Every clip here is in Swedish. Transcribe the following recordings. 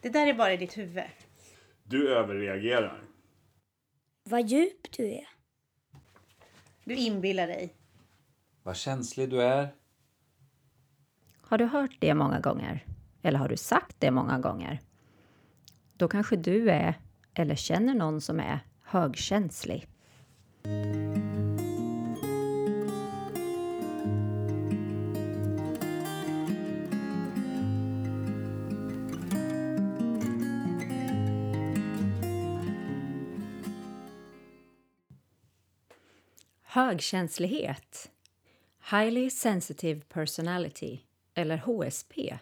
Det där är bara i ditt huvud. Du överreagerar. Vad djup du är. Du inbillar dig. Vad känslig du är. Har du hört det många gånger? Eller har du sagt det många gånger? Då kanske du är, eller känner någon som är, högkänslig. Högkänslighet, Highly Sensitive Personality, eller HSP,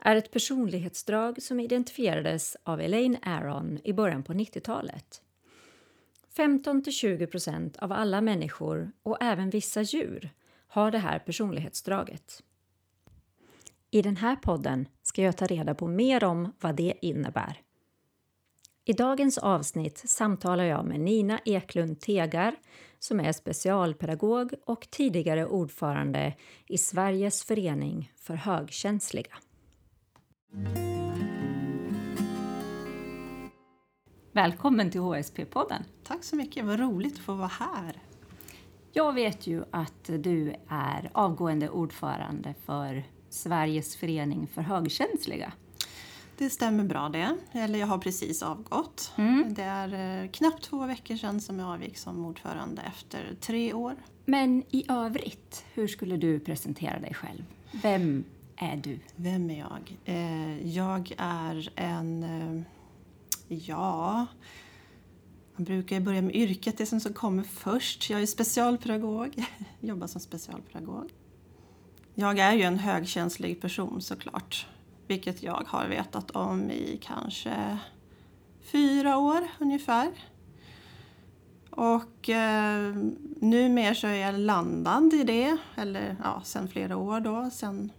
är ett personlighetsdrag som identifierades av Elaine Aron i början på 90-talet. 15-20 av alla människor och även vissa djur har det här personlighetsdraget. I den här podden ska jag ta reda på mer om vad det innebär. I dagens avsnitt samtalar jag med Nina Eklund Tegar som är specialpedagog och tidigare ordförande i Sveriges förening för högkänsliga. Välkommen till HSP-podden. Tack så mycket, vad roligt att få vara här. Jag vet ju att du är avgående ordförande för Sveriges förening för högkänsliga. Det stämmer bra det. Eller jag har precis avgått. Mm. Det är eh, knappt två veckor sedan som jag avgick som ordförande efter tre år. Men i övrigt, hur skulle du presentera dig själv? Vem är du? Vem är jag? Eh, jag är en... Eh, ja... Man brukar börja med yrket, det som kommer först. Jag är specialpedagog, jobbar som specialpedagog. Jag är ju en högkänslig person såklart. Vilket jag har vetat om i kanske fyra år ungefär. Och eh, numera så är jag landad i det, eller ja, sen flera år då. Sen,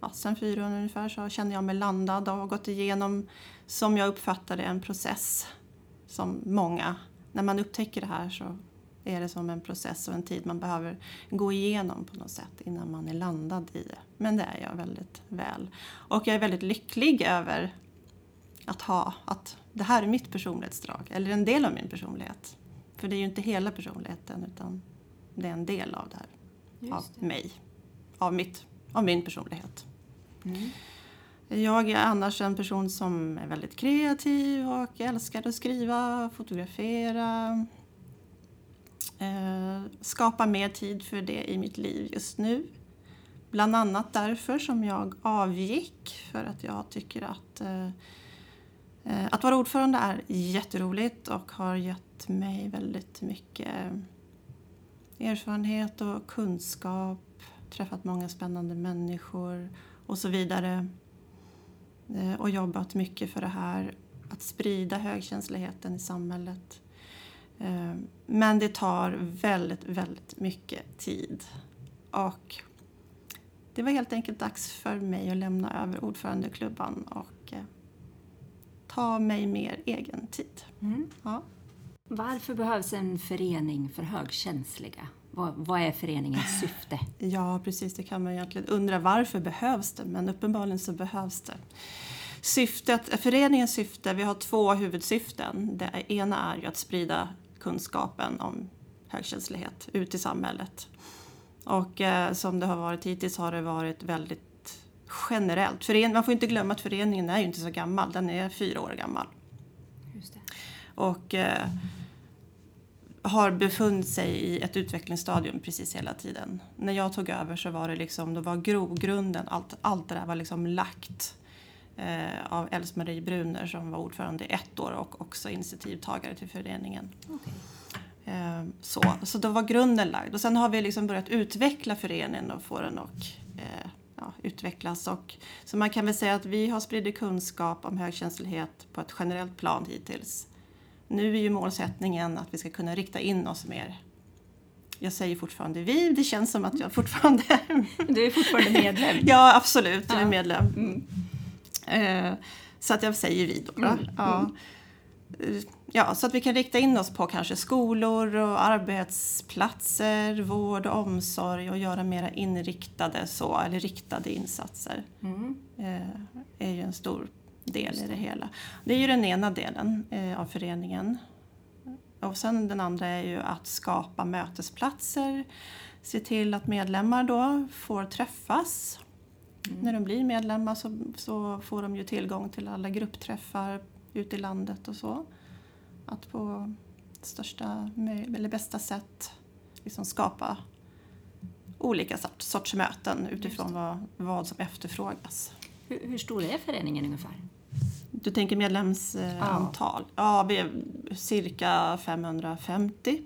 ja, sen fyra år ungefär så känner jag mig landad och har gått igenom, som jag uppfattar det, en process. Som många, när man upptäcker det här så är det som en process och en tid man behöver gå igenom på något sätt innan man är landad i det. Men det är jag väldigt väl. Och jag är väldigt lycklig över att ha, att det här är mitt personlighetsdrag, eller en del av min personlighet. För det är ju inte hela personligheten utan det är en del av det här. Just av det. mig. Av, mitt, av min personlighet. Mm. Jag är annars en person som är väldigt kreativ och älskar att skriva, fotografera. Eh, skapa mer tid för det i mitt liv just nu. Bland annat därför som jag avgick, för att jag tycker att eh, eh, att vara ordförande är jätteroligt och har gett mig väldigt mycket erfarenhet och kunskap, träffat många spännande människor och så vidare. Eh, Och jobbat mycket för det här, att sprida högkänsligheten i samhället. Eh, men det tar väldigt, väldigt mycket tid. Och det var helt enkelt dags för mig att lämna över ordförandeklubban och eh, ta mig mer egen tid. Mm. Ja. Varför behövs en förening för högkänsliga? Vad, vad är föreningens syfte? Ja, precis. Det kan man egentligen undra. Varför behövs det? Men uppenbarligen så behövs det. Syftet, föreningens syfte, vi har två huvudsyften. Det ena är ju att sprida kunskapen om högkänslighet ut i samhället. Och eh, som det har varit hittills har det varit väldigt generellt. Fören, man får inte glömma att föreningen är ju inte så gammal, den är fyra år gammal. Och eh, har befunnit sig i ett utvecklingsstadium precis hela tiden. När jag tog över så var det liksom, då var grogrunden, allt, allt det där var liksom lagt av Else-Marie Bruner som var ordförande i ett år och också initiativtagare till föreningen. Okej. Eh, så, så då var grunden lagd. Och sen har vi liksom börjat utveckla föreningen och få den att eh, ja, utvecklas. Och, så man kan väl säga att vi har spridit kunskap om högkänslighet på ett generellt plan hittills. Nu är ju målsättningen att vi ska kunna rikta in oss mer. Jag säger fortfarande vi, det känns som att jag fortfarande Du är fortfarande medlem? Ja, absolut. Jag är medlem. Mm. Eh, så att jag säger vi då. då. Mm, Ja. Eh, ja, så att vi kan rikta in oss på kanske skolor och arbetsplatser, vård och omsorg och göra mera inriktade så, eller riktade insatser. Mm. Eh, är ju en stor del i det hela. Det är ju den ena delen eh, av föreningen. Och sen den andra är ju att skapa mötesplatser, se till att medlemmar då får träffas. När de blir medlemmar så, så får de ju tillgång till alla gruppträffar ute i landet och så. Att på största eller bästa sätt liksom skapa olika sorts, sorts möten utifrån vad, vad som efterfrågas. Hur, hur stor är föreningen ungefär? Du tänker medlemsantal? Ja, vi är cirka 550.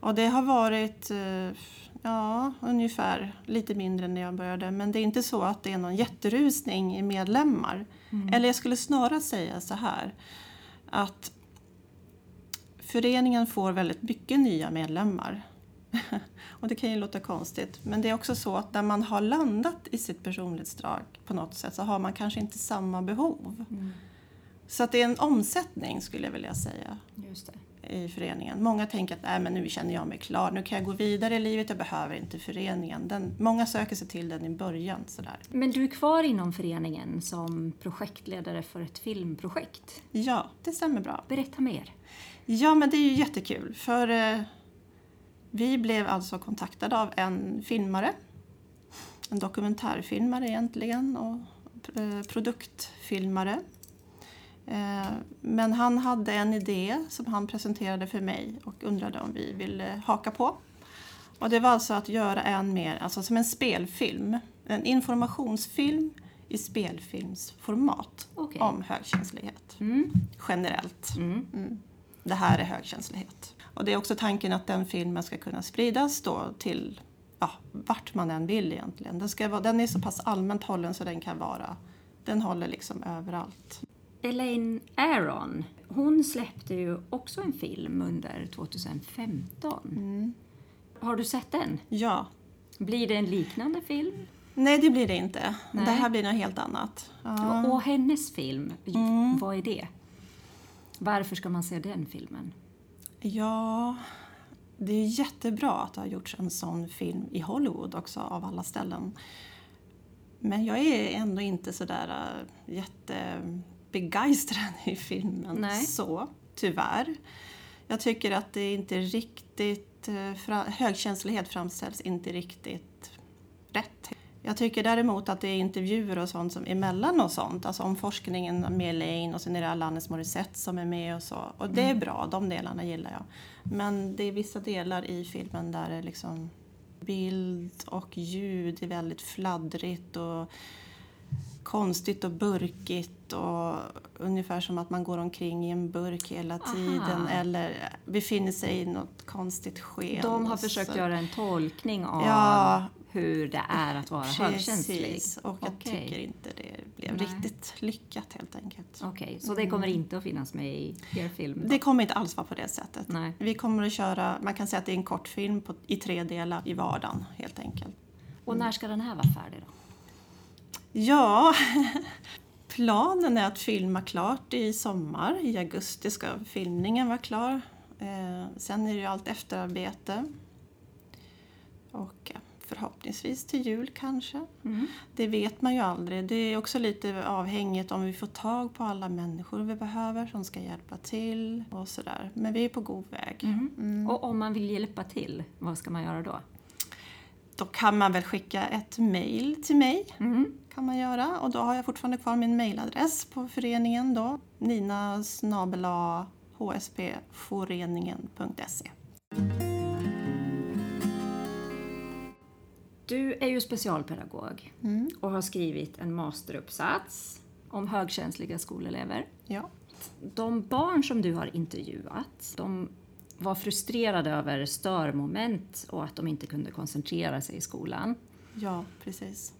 Och det har varit eh, ja, ungefär lite mindre när jag började. Men det är inte så att det är någon jätterusning i medlemmar. Eller jag skulle snarare säga så här. Att föreningen får väldigt mycket nya medlemmar. Och det kan ju låta konstigt. Men det är också så att när man har landat i sitt personlighetsdrag på något sätt så har man kanske inte samma behov. Så att det är en omsättning skulle jag vilja säga Just det. I föreningen. Många tänker att Nej, men nu känner jag mig klar, nu kan jag gå vidare i livet, jag behöver inte föreningen. Den, många söker sig till den i början. Sådär. Men du är kvar inom föreningen som projektledare för ett filmprojekt. Ja, det stämmer bra. Berätta mer. Ja, men det är ju jättekul för eh, vi blev alltså kontaktade av en filmare. En dokumentärfilmare egentligen och eh, produktfilmare. Eh, men han hade en idé som han presenterade för mig och undrade om vi ville haka på. Och det var alltså att göra en mer, alltså som en spelfilm. En informationsfilm i spelfilmsformat Okej. om högkänslighet. Mm. Generellt. Mm. Mm. Det här är högkänslighet. Och det är också tanken att den filmen ska kunna spridas då till ja, vart man än vill egentligen. Den, ska vara, den är så pass allmänt hållen så den kan vara, den håller liksom överallt. Elaine Aron, hon släppte ju också en film under 2015. Har du sett den? Ja. Blir det en liknande film? Nej, det blir det inte. Nej. Det här blir något helt annat. Ja. Och hennes film, vad är det? Varför ska man se den filmen? ja, det är jättebra att det har gjorts en sån film i Hollywood också av alla ställen. Men jag är ändå inte sådär äh, jättebegeistrad i filmen Nej. så, tyvärr. Jag tycker att det inte riktigt, eh, högkänslighet framställs inte riktigt rätt. Jag tycker däremot att det är intervjuer och sånt som emellan och sånt, alltså om forskningen med Elaine och sen är det Alanis Morissette som är med och så. Och det är bra, de delarna gillar jag. Men det är vissa delar i filmen där det liksom bild och ljud är väldigt fladdrigt och konstigt och burkigt och ungefär som att man går omkring i en burk hela tiden eller befinner sig i något konstigt sken. De har och försökt så- göra en tolkning av Ja. hur det är att vara högkänslig. Precis, och jag Okej. tycker inte det blev Nej. riktigt lyckat helt enkelt. Okej, så det kommer inte att finnas med i er film? Då? Det kommer inte alls vara på det sättet. Nej. Vi kommer att köra, man kan säga att det är en kortfilm på, i tre delar i vardagen helt enkelt. Och när ska den här vara färdig då? Ja, planen är att filma klart i sommar. I augusti ska filmningen vara klar. Eh, sen är det ju allt efterarbete. Och förhoppningsvis till jul kanske. Det vet man ju aldrig. Det är också lite avhängigt om vi får tag på alla människor vi behöver som ska hjälpa till och sådär. Men vi är på god väg. Och om man vill hjälpa till, vad ska man göra då? Då kan man väl skicka ett mejl till mig. Mm. man göra. Och då har jag fortfarande kvar min mejladress på föreningen då. Nina hspforeningen.se. Du är ju specialpedagog och har skrivit en masteruppsats om högkänsliga skolelever. Ja. De barn som du har intervjuat, de var frustrerade över störmoment och att de inte kunde koncentrera sig i skolan. ja, precis.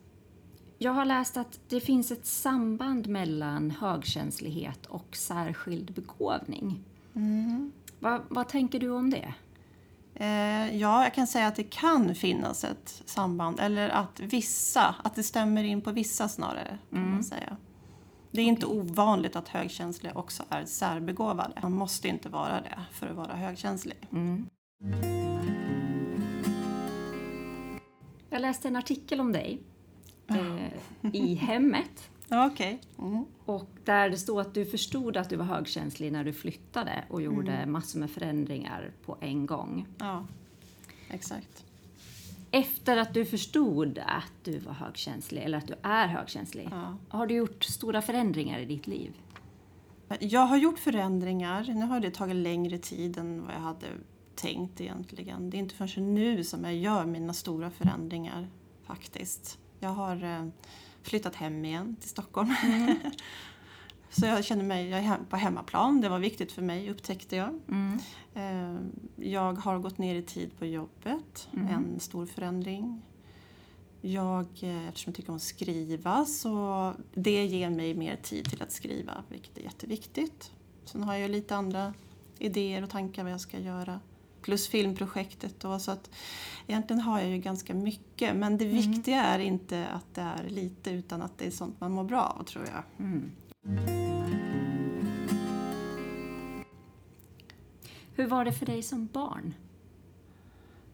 Jag har läst att det finns ett samband mellan högkänslighet och särskild begåvning. Vad, vad tänker du om det? Eh, ja, jag kan säga att det kan finnas ett samband. Eller att vissa, att det stämmer in på vissa snarare. Kan man säga. Det är inte ovanligt att högkänsliga också är särbegåvade. Man måste inte vara det för att vara högkänslig. Jag läste en artikel om dig eh, i Hemmet Okej. Mm. Och där det står att du förstod att du var högkänslig när du flyttade och gjorde massor med förändringar på en gång. Ja, exakt. Efter att du förstod att du var högkänslig, eller att du är högkänslig, Ja. har du gjort stora förändringar i ditt liv? Jag har gjort förändringar. Nu har det tagit längre tid än vad jag hade tänkt egentligen. Det är inte förrän nu som jag gör mina stora förändringar faktiskt. Jag har eh, flyttat hem igen till Stockholm. Så jag känner mig jag är på hemmaplan. Det var viktigt för mig upptäckte jag. Eh, Jag har gått ner i tid på jobbet, en stor förändring. Jag, eh, eftersom jag tycker om att skriva så det ger mig mer tid till att skriva, vilket är jätteviktigt. Sen har jag lite andra idéer och tankar vad jag ska göra. Plus filmprojektet då, så att egentligen har jag ju ganska mycket. Men det viktiga är inte att det är lite utan att det är sånt man mår bra av tror jag. Hur var det för dig som barn?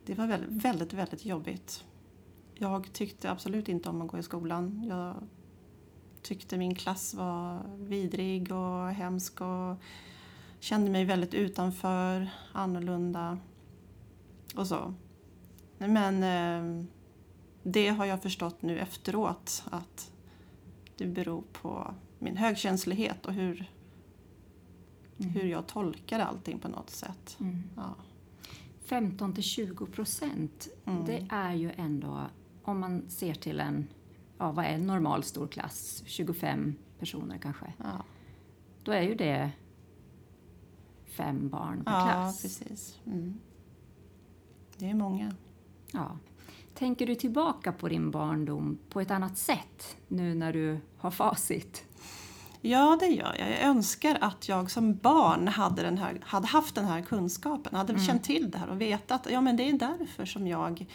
Det var väldigt, väldigt, väldigt jobbigt. Jag tyckte absolut inte om att gå i skolan. Jag tyckte min klass var vidrig och hemsk och kände mig väldigt utanför, annorlunda och så. Men eh, det har jag förstått nu efteråt att det beror på min högkänslighet och hur, hur jag tolkar allting på något sätt. Ja. 15 till 20 procent, Mm. det är ju ändå, om man ser till en, ja vad är en normal stor klass, 25 personer kanske, Ja. då är ju det fem barn per Ja, klass. precis. Mm. Det är många. Ja. Tänker du tillbaka på din barndom på ett annat sätt nu när du har facit? Ja, det gör jag. Jag önskar att jag som barn hade, den här, hade haft den här kunskapen, hade känt till det här och vetat ja, men det är därför som jag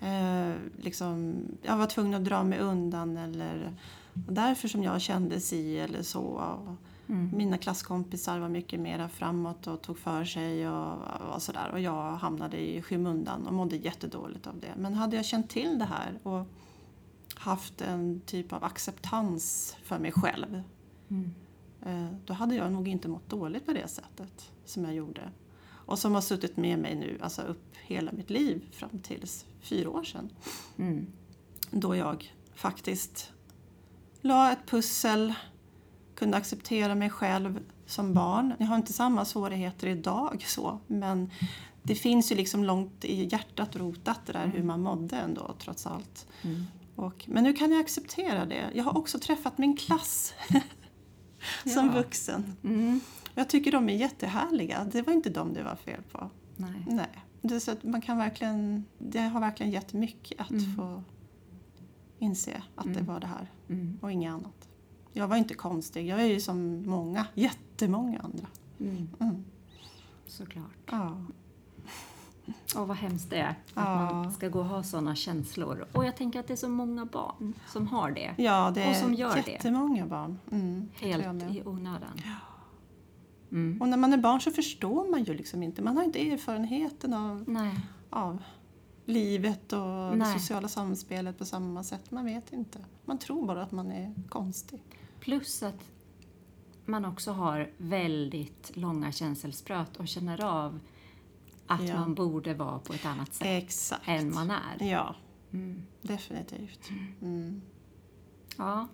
eh, liksom, jag var tvungen att dra mig undan eller därför som jag kände si eller så. Och Mina klasskompisar var mycket mer framåt och tog för sig och, och sådär och jag hamnade i skymundan och mådde jättedåligt av det. Men hade jag känt till det här och haft en typ av acceptans för mig själv eh, då hade jag nog inte mått dåligt på det sättet som jag gjorde. Och som har suttit med mig nu, alltså upp hela mitt liv fram tills fyra år sedan. Mm. Då jag faktiskt la ett pussel, kunde acceptera mig själv som barn. Jag har inte samma svårigheter idag så, men det finns ju liksom långt i hjärtat rotat det där hur man mådde ändå trots allt. Och, men nu kan jag acceptera det. Jag har också träffat min klass som Ja. vuxen. Mm. Jag tycker de är jättehärliga. Det var inte dem det var fel på. Nej. Nej. Det, så man kan verkligen, det har verkligen gett mycket att få inse att det var det här Mm. och inget annat. Jag var inte konstig. Jag är ju som många, jättemånga andra. Mm. Mm. Såklart. Ja. Och vad hemskt det är att Ja. man ska gå och ha sådana känslor. Och jag tänker att det är så många barn som har det. ja, det Och är som gör det. jättemånga barn. Mm, det tror jag Helt i onödan. Och när man är barn så förstår man ju liksom inte. Man har inte erfarenheten av, Nej. av livet och det Nej. sociala samspelet på samma sätt. Man vet inte. Man tror bara att man är konstig. Plus att man också har väldigt långa känselspröt och känner av att Ja. man borde vara på ett annat sätt Exakt. än man är. Ja, Mm. definitivt. Mm. Ja.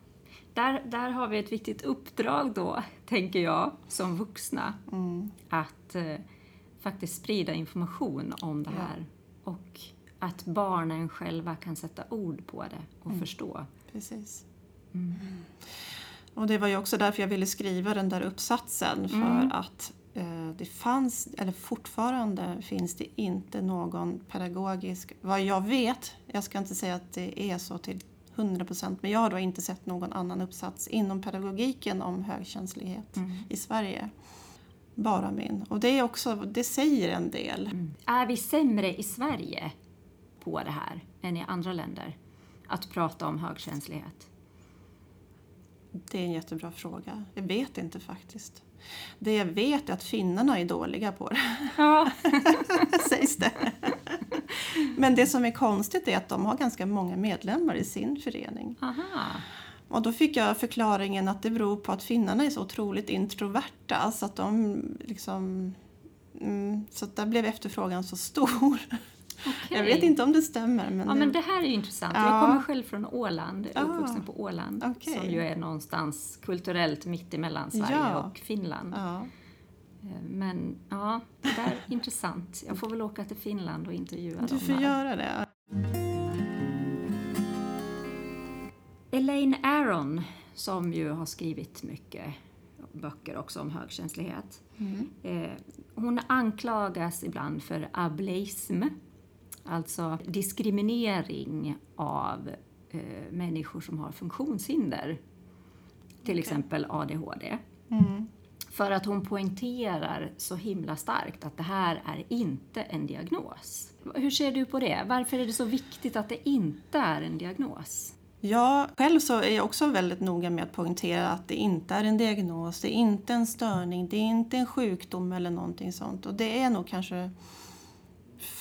Där, där har vi ett viktigt uppdrag då, tänker jag, som vuxna. Mm. Att eh, faktiskt sprida information om det Ja. här. Och att barnen själva kan sätta ord på det och Mm. förstå. Precis. Och det var ju också därför jag ville skriva den där uppsatsen. För att eh, det fanns, eller fortfarande finns det inte någon pedagogisk, vad jag vet, jag ska inte säga att det är så till 100% men jag har då inte sett någon annan uppsats inom pedagogiken om högkänslighet i Sverige. Bara min. Och det, är också, det säger en del. Är vi sämre i Sverige på det här än i andra länder? Att prata om högkänslighet? Det är en jättebra fråga. Jag vet inte faktiskt. Det jag vet är att finnarna är dåliga på det. Ja. sägs det. Men det som är konstigt är att de har ganska många medlemmar i sin förening. Aha. Och då fick jag förklaringen att det beror på att finnarna är så otroligt introverta så att de liksom... Mm, så att där blev efterfrågan så stor. Jag vet inte om det stämmer. Men, Ja, det, men det här är intressant. Ja. Jag kommer själv från Åland, Ah. uppvuxen på Åland, Okej. som ju är någonstans kulturellt mitt emellan Sverige Ja. och Finland. ja. Eh, Men ja, det där är intressant. Jag får väl åka till Finland och intervjua Du dem får där. göra det. Elaine Aron, som ju har skrivit mycket böcker också om högkänslighet. Eh, hon anklagas ibland för ableism, alltså diskriminering av eh, människor som har funktionshinder. Till exempel ADHD. För att hon poängterar så himla starkt att det här är inte en diagnos. Hur ser du på det? Varför är det så viktigt att det inte är en diagnos? Jag själv så är jag också väldigt noga med att poängtera att det inte är en diagnos, det är inte en störning, det är inte en sjukdom eller någonting sånt. Och det är nog kanske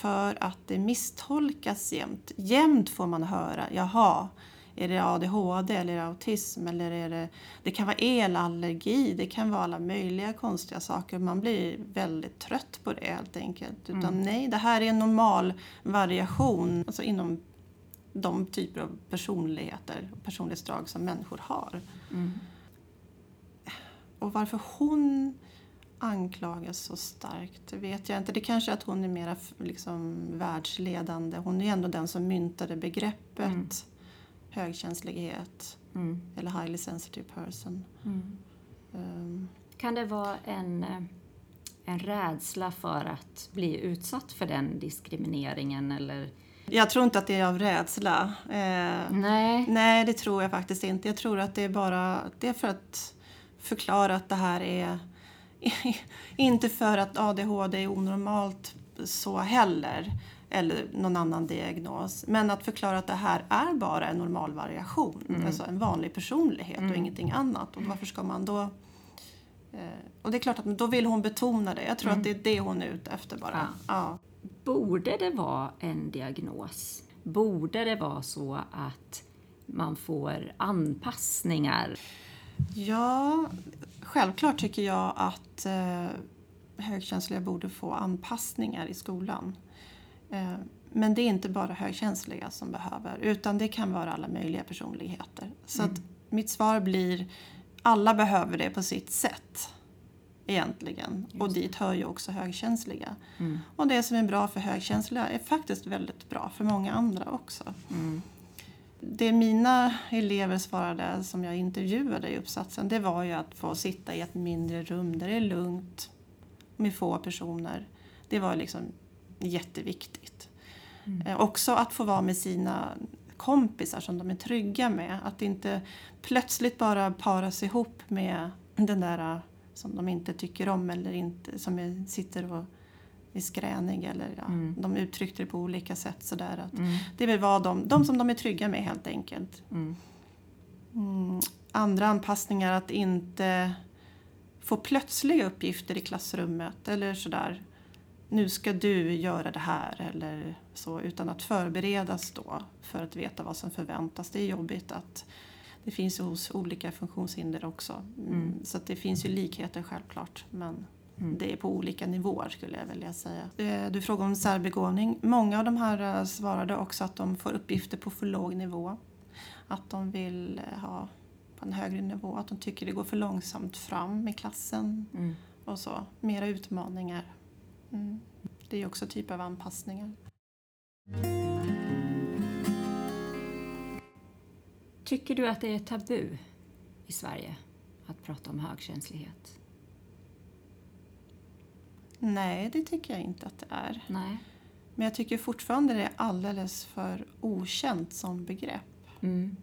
för att det misstolkas jämt. Jämt får man höra, jaha, är det ADHD eller är det autism eller är det... Det kan vara elallergi, det kan vara alla möjliga konstiga saker. Man blir väldigt trött på det helt enkelt. Utan nej, det här är en normal variation alltså inom de typer av personligheter och personlighetsdrag som människor har. Och varför hon anklagas så starkt, det vet jag inte. Det kanske är att hon är mer liksom, världsledande. Hon är ändå den som myntade begreppet högkänslighet Mm. eller highly sensitive person. Um, Kan det vara en, en rädsla för att bli utsatt för den diskrimineringen eller? jag tror inte att det är av rädsla. Eh, Nej. Nej, det tror jag faktiskt inte. Jag tror att det är bara det är för att förklara att det här är inte för att ADHD är onormalt så heller eller någon annan diagnos. Men att förklara att det här är bara en normal variation, alltså en vanlig personlighet och ingenting annat. Och varför ska man då... Eh, och det är klart att då vill hon betona det. Jag tror att det är det hon är ute efter bara. Ja. Ja. Borde det vara en diagnos? Borde det vara så att man får anpassningar? Ja, självklart tycker jag att eh, högkänsliga borde få anpassningar i skolan. Eh, men det är inte bara högkänsliga som behöver, utan det kan vara alla möjliga personligheter. Så att mitt svar blir, alla behöver det på sitt sätt. Egentligen. Och dit hör ju också högkänsliga. Och det som är bra för högkänsliga är faktiskt väldigt bra för många andra också. Det mina elever svarade som jag intervjuade i uppsatsen det var ju att få sitta i ett mindre rum där det är lugnt med få personer. Det var liksom jätteviktigt. Eh, också att få vara med sina kompisar som de är trygga med. Att inte plötsligt bara paras ihop med den där som de inte tycker om eller inte, som sitter och är skränig. Eller, ja, De uttryckte det på olika sätt. Sådär, att Det vill vara de, de som de är trygga med helt enkelt. Mm, andra anpassningar att inte få plötsliga uppgifter i klassrummet eller sådär. Nu ska du göra det här eller så utan att förberedas då för att veta vad som förväntas. Det är jobbigt att det finns hos olika funktionshinder också. Mm. Så att det finns ju likheter självklart men det är på olika nivåer skulle jag vilja säga. Eh, Du frågade om särbegåvning. Många av de här eh, svarade också att de får uppgifter på för låg nivå. Att de vill eh, ha på en högre nivå, att de tycker det går för långsamt fram i klassen och så. Mera utmaningar. Mm. Det är också typ av anpassningar. Tycker du att det är tabu i Sverige att prata om högkänslighet? Nej, det tycker jag inte att det är. Nej. Men jag tycker fortfarande det är alldeles för okänt som begrepp. Mm.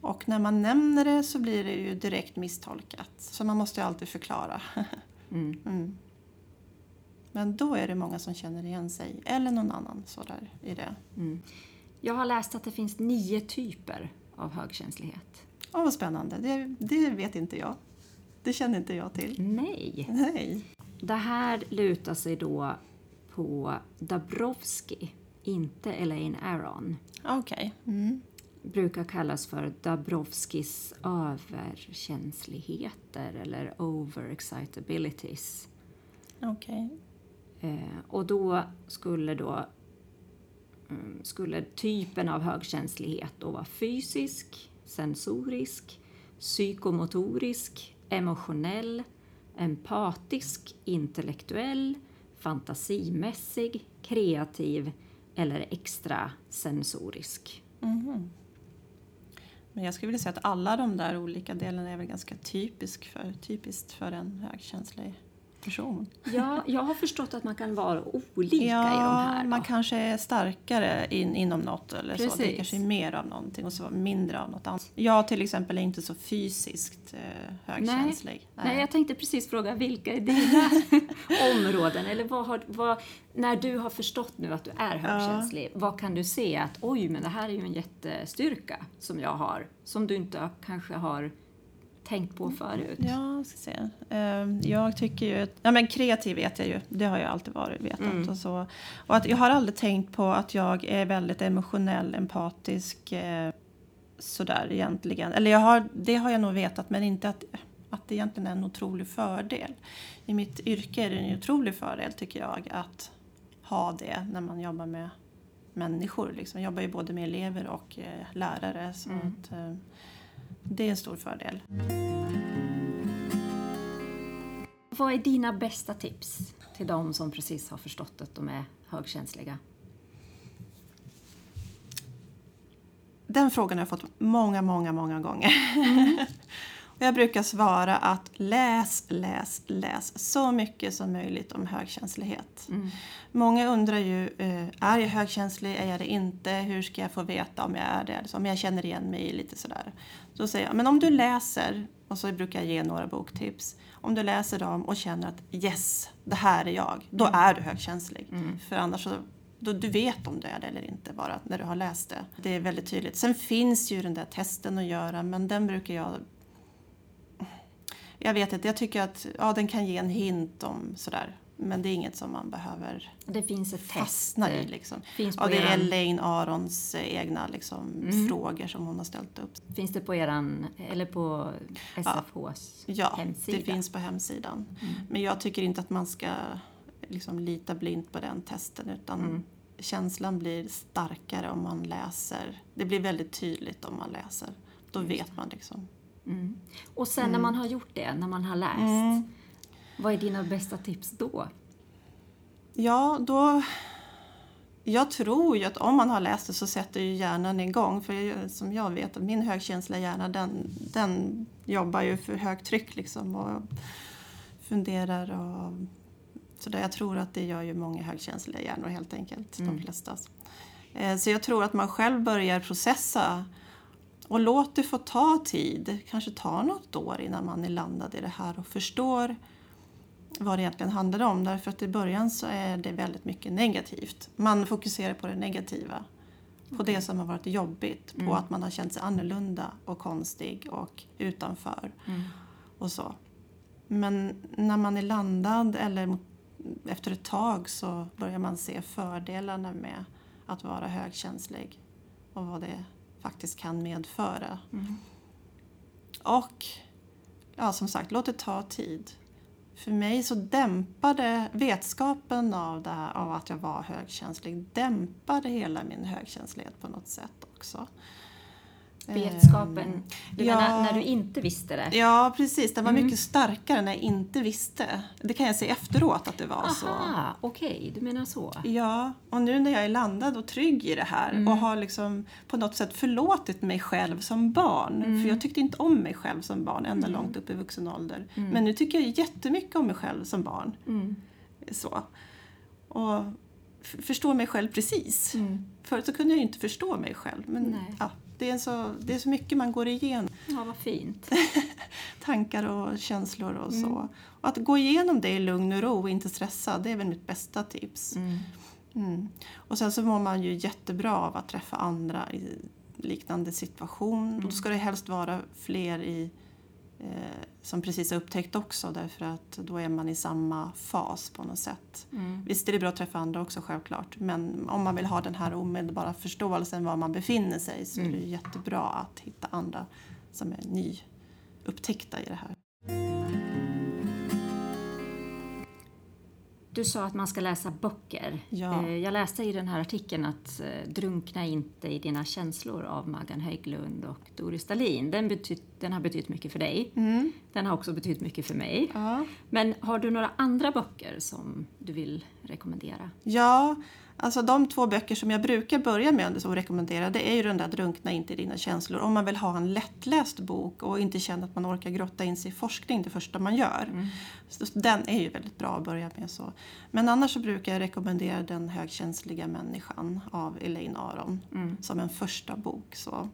Och när man nämner det så blir det ju direkt misstolkat. Så man måste ju alltid förklara. Mm. Mm. Men då är det många som känner igen sig, eller någon annan sådär i det. Jag har läst att det finns nio typer av högkänslighet. Åh, vad spännande. Det, det vet inte jag. Det känner inte jag till. Nej. Nej. Det här lutar sig då på Dabrowski, inte Elaine Aron. Okej. Mm. brukar kallas för Dabrowskis överkänsligheter eller overexcitabilities. Okej. Eh, och då skulle då mm, skulle typen av högkänslighet då vara fysisk, sensorisk, psykomotorisk, emotionell, empatisk, intellektuell, fantasimässig, kreativ eller extrasensorisk. Mhm. Men jag skulle vilja säga att alla de där olika delarna är väl ganska typisk för, typiskt för en högkänslig person. Ja, jag har förstått att man kan vara olika i de här. man då. kanske är starkare in, inom något eller så. Det Precis. kanske är mer av någonting och så mindre av något annat. Jag till exempel är inte så fysiskt eh, högkänslig. Nej, jag tänkte precis fråga vilka är dina områden? Eller vad har, vad, när du har förstått nu att du är högkänslig, vad kan du se att oj, men det här är ju en jättestyrka som jag har, som du inte kanske har tänkt på förut? Ja, ska se. Ehm, Jag tycker ju... Ja, men kreativ vet jag ju. Det har jag alltid varit vetat. Mm. Och, så. och att jag har aldrig tänkt på att jag är väldigt emotionell, empatisk. Eh, sådär egentligen. Eller jag har, det har jag nog vetat, men inte att, att det egentligen är en otrolig fördel. I mitt yrke är det en otrolig fördel tycker jag att ha det när man jobbar med människor. Liksom. Jag jobbar ju både med elever och eh, lärare. Så Mm. att, eh, det är en stor fördel. Vad är dina bästa tips till de som precis har förstått att de är högkänsliga? Den frågan har jag fått många, många, många gånger. Och jag brukar svara att läs, läs, läs så mycket som möjligt om högkänslighet. Många undrar ju, eh, är jag högkänslig, är jag det inte, hur ska jag få veta om jag är det, om jag känner igen mig lite sådär. Då säger jag, men om du läser, och så brukar jag ge några boktips, om du läser dem och känner att yes, det här är jag, då är du högkänslig. För annars så då du vet om du är det eller inte bara när du har läst det. Det är väldigt tydligt. Sen finns ju den där testen att göra men den brukar jag... Jag vet inte, jag tycker att ja, den kan ge en hint om sådär. Men det är inget som man behöver Det finns ett test. fastna i. eh, Liksom. Finns på Ja, det är eran- Elaine Arons egna liksom, Mm. frågor som hon har ställt upp. Finns det på eran, eller på SFHs Ja, hemsida? det finns på hemsidan. Mm. Men jag tycker inte att man ska liksom lita blint på den testen utan Mm. känslan blir starkare om man läser. Det blir väldigt tydligt om man läser. Då vet man liksom. Mm. Och sen när man har gjort det, när man har läst, Mm. vad är dina bästa tips då? Ja, då... Jag tror ju att om man har läst det så sätter ju hjärnan igång. För som jag vet, att min högkänsliga hjärna den, den jobbar ju för högtryck liksom och funderar och så där. Jag tror att det gör ju många högkänsliga hjärnor helt enkelt, de flestas. Eh, Så jag tror att man själv börjar processa och låt det få ta tid. Kanske ta något år innan man är landad i det här och förstår vad det egentligen handlar om. Därför att i början så är det väldigt mycket negativt. Man fokuserar på det negativa. På det som har varit jobbigt. På att man har känt sig annorlunda och konstig och utanför. Och så. Men när man är landad eller mot, efter ett tag så börjar man se fördelarna med att vara högkänslig. Och vad det faktiskt kan medföra. Och ja, som sagt, låt det ta tid. För mig så dämpade vetskapen av, det här, av att jag var högkänslig dämpade hela min högkänslighet på något sätt också. Vetskapen, du ja. menar när du inte visste det? Ja, precis. Den var mycket starkare när jag inte visste. Det kan jag se efteråt att det var så. Aha, okej, du menar så. Ja, och nu när jag är landad och trygg i det här och har liksom på något sätt förlåtit mig själv som barn. För jag tyckte inte om mig själv som barn ända långt upp i vuxen ålder. Men nu tycker jag jättemycket om mig själv som barn. Så. Och förstår mig själv precis. Förut så kunde jag ju inte förstå mig själv. Men Nej. ja, det, är så, det är så mycket man går igenom. Ja, vad fint. Tankar och känslor och så. Och att gå igenom det i lugn och ro och inte stressa, det är väl mitt bästa tips. Mm. Och sen så mår man ju jättebra av att träffa andra i liknande situation. Och då ska det helst vara fler i som precis har upptäckt också därför att då är man i samma fas på något sätt. Visst är det bra att träffa andra också självklart men om man vill ha den här omedelbara förståelsen var man befinner sig så är det jättebra att hitta andra som är nyupptäckta i det här. Du sa att man ska läsa böcker. Ja. Eh, Jag läste i den här artikeln att eh, Drunkna inte i dina känslor av Maggan Höglund och Doris Dahlin. Den, betytt, den har betytt mycket för dig. Den har också betytt mycket för mig. Ja. Men har du några andra böcker som du vill rekommendera? Ja, alltså de två böcker som jag brukar börja med och rekommendera det är ju den där Drunkna inte i dina känslor. Om man vill ha en lättläst bok och inte känner att man orkar grotta in sig i forskning det första man gör. Så den är ju väldigt bra att börja med. så. Men annars så brukar jag rekommendera Den högkänsliga människan av Elaine Aron som en första bok. Så.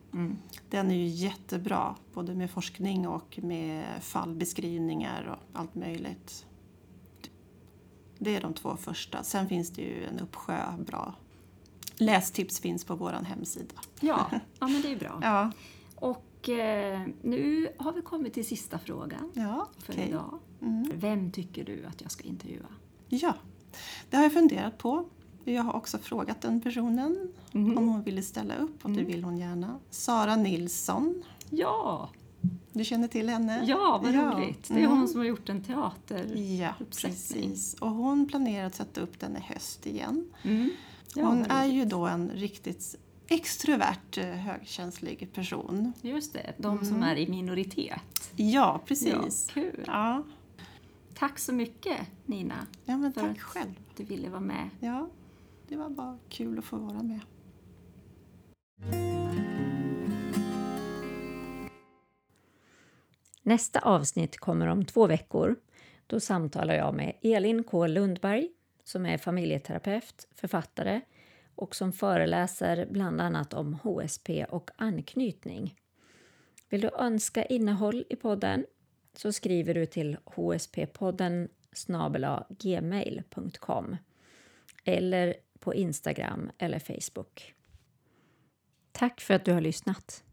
Den är ju jättebra både med forskning och med fallbeskrivningar och allt möjligt. Det är de två första. Sen finns det ju en uppsjö bra lästips finns på vår hemsida. Ja, ja men det är bra. Ja, Och eh, nu har vi kommit till sista frågan ja för okej. idag. Vem tycker du att jag ska intervjua? Ja, det har jag funderat på. Jag har också frågat den personen om hon ville ställa upp och det vill hon gärna. Sara Nilsson, Ja, du känner till henne? ja vad Ja. roligt. Det är Mm. hon som har gjort en teater. Ja, precis. Och hon planerar att sätta upp den i höst igen. Mm. Ja, Hon är ju då en riktigt extrovert, eh, högkänslig person. Just det, de som är i minoritet. Ja, precis. Ja, kul. Ja, Tack så mycket Nina ja men för tack att själv. du ville vara med. Ja, det var bara kul att få vara med. Nästa avsnitt kommer om två veckor. Då samtalar jag med Elin K Lundberg som är familjeterapeut, författare och som föreläser bland annat om HSP och anknytning. Vill du önska innehåll i podden så skriver du till hsppodden gmail.com eller på Instagram eller Facebook. Tack för att du har lyssnat.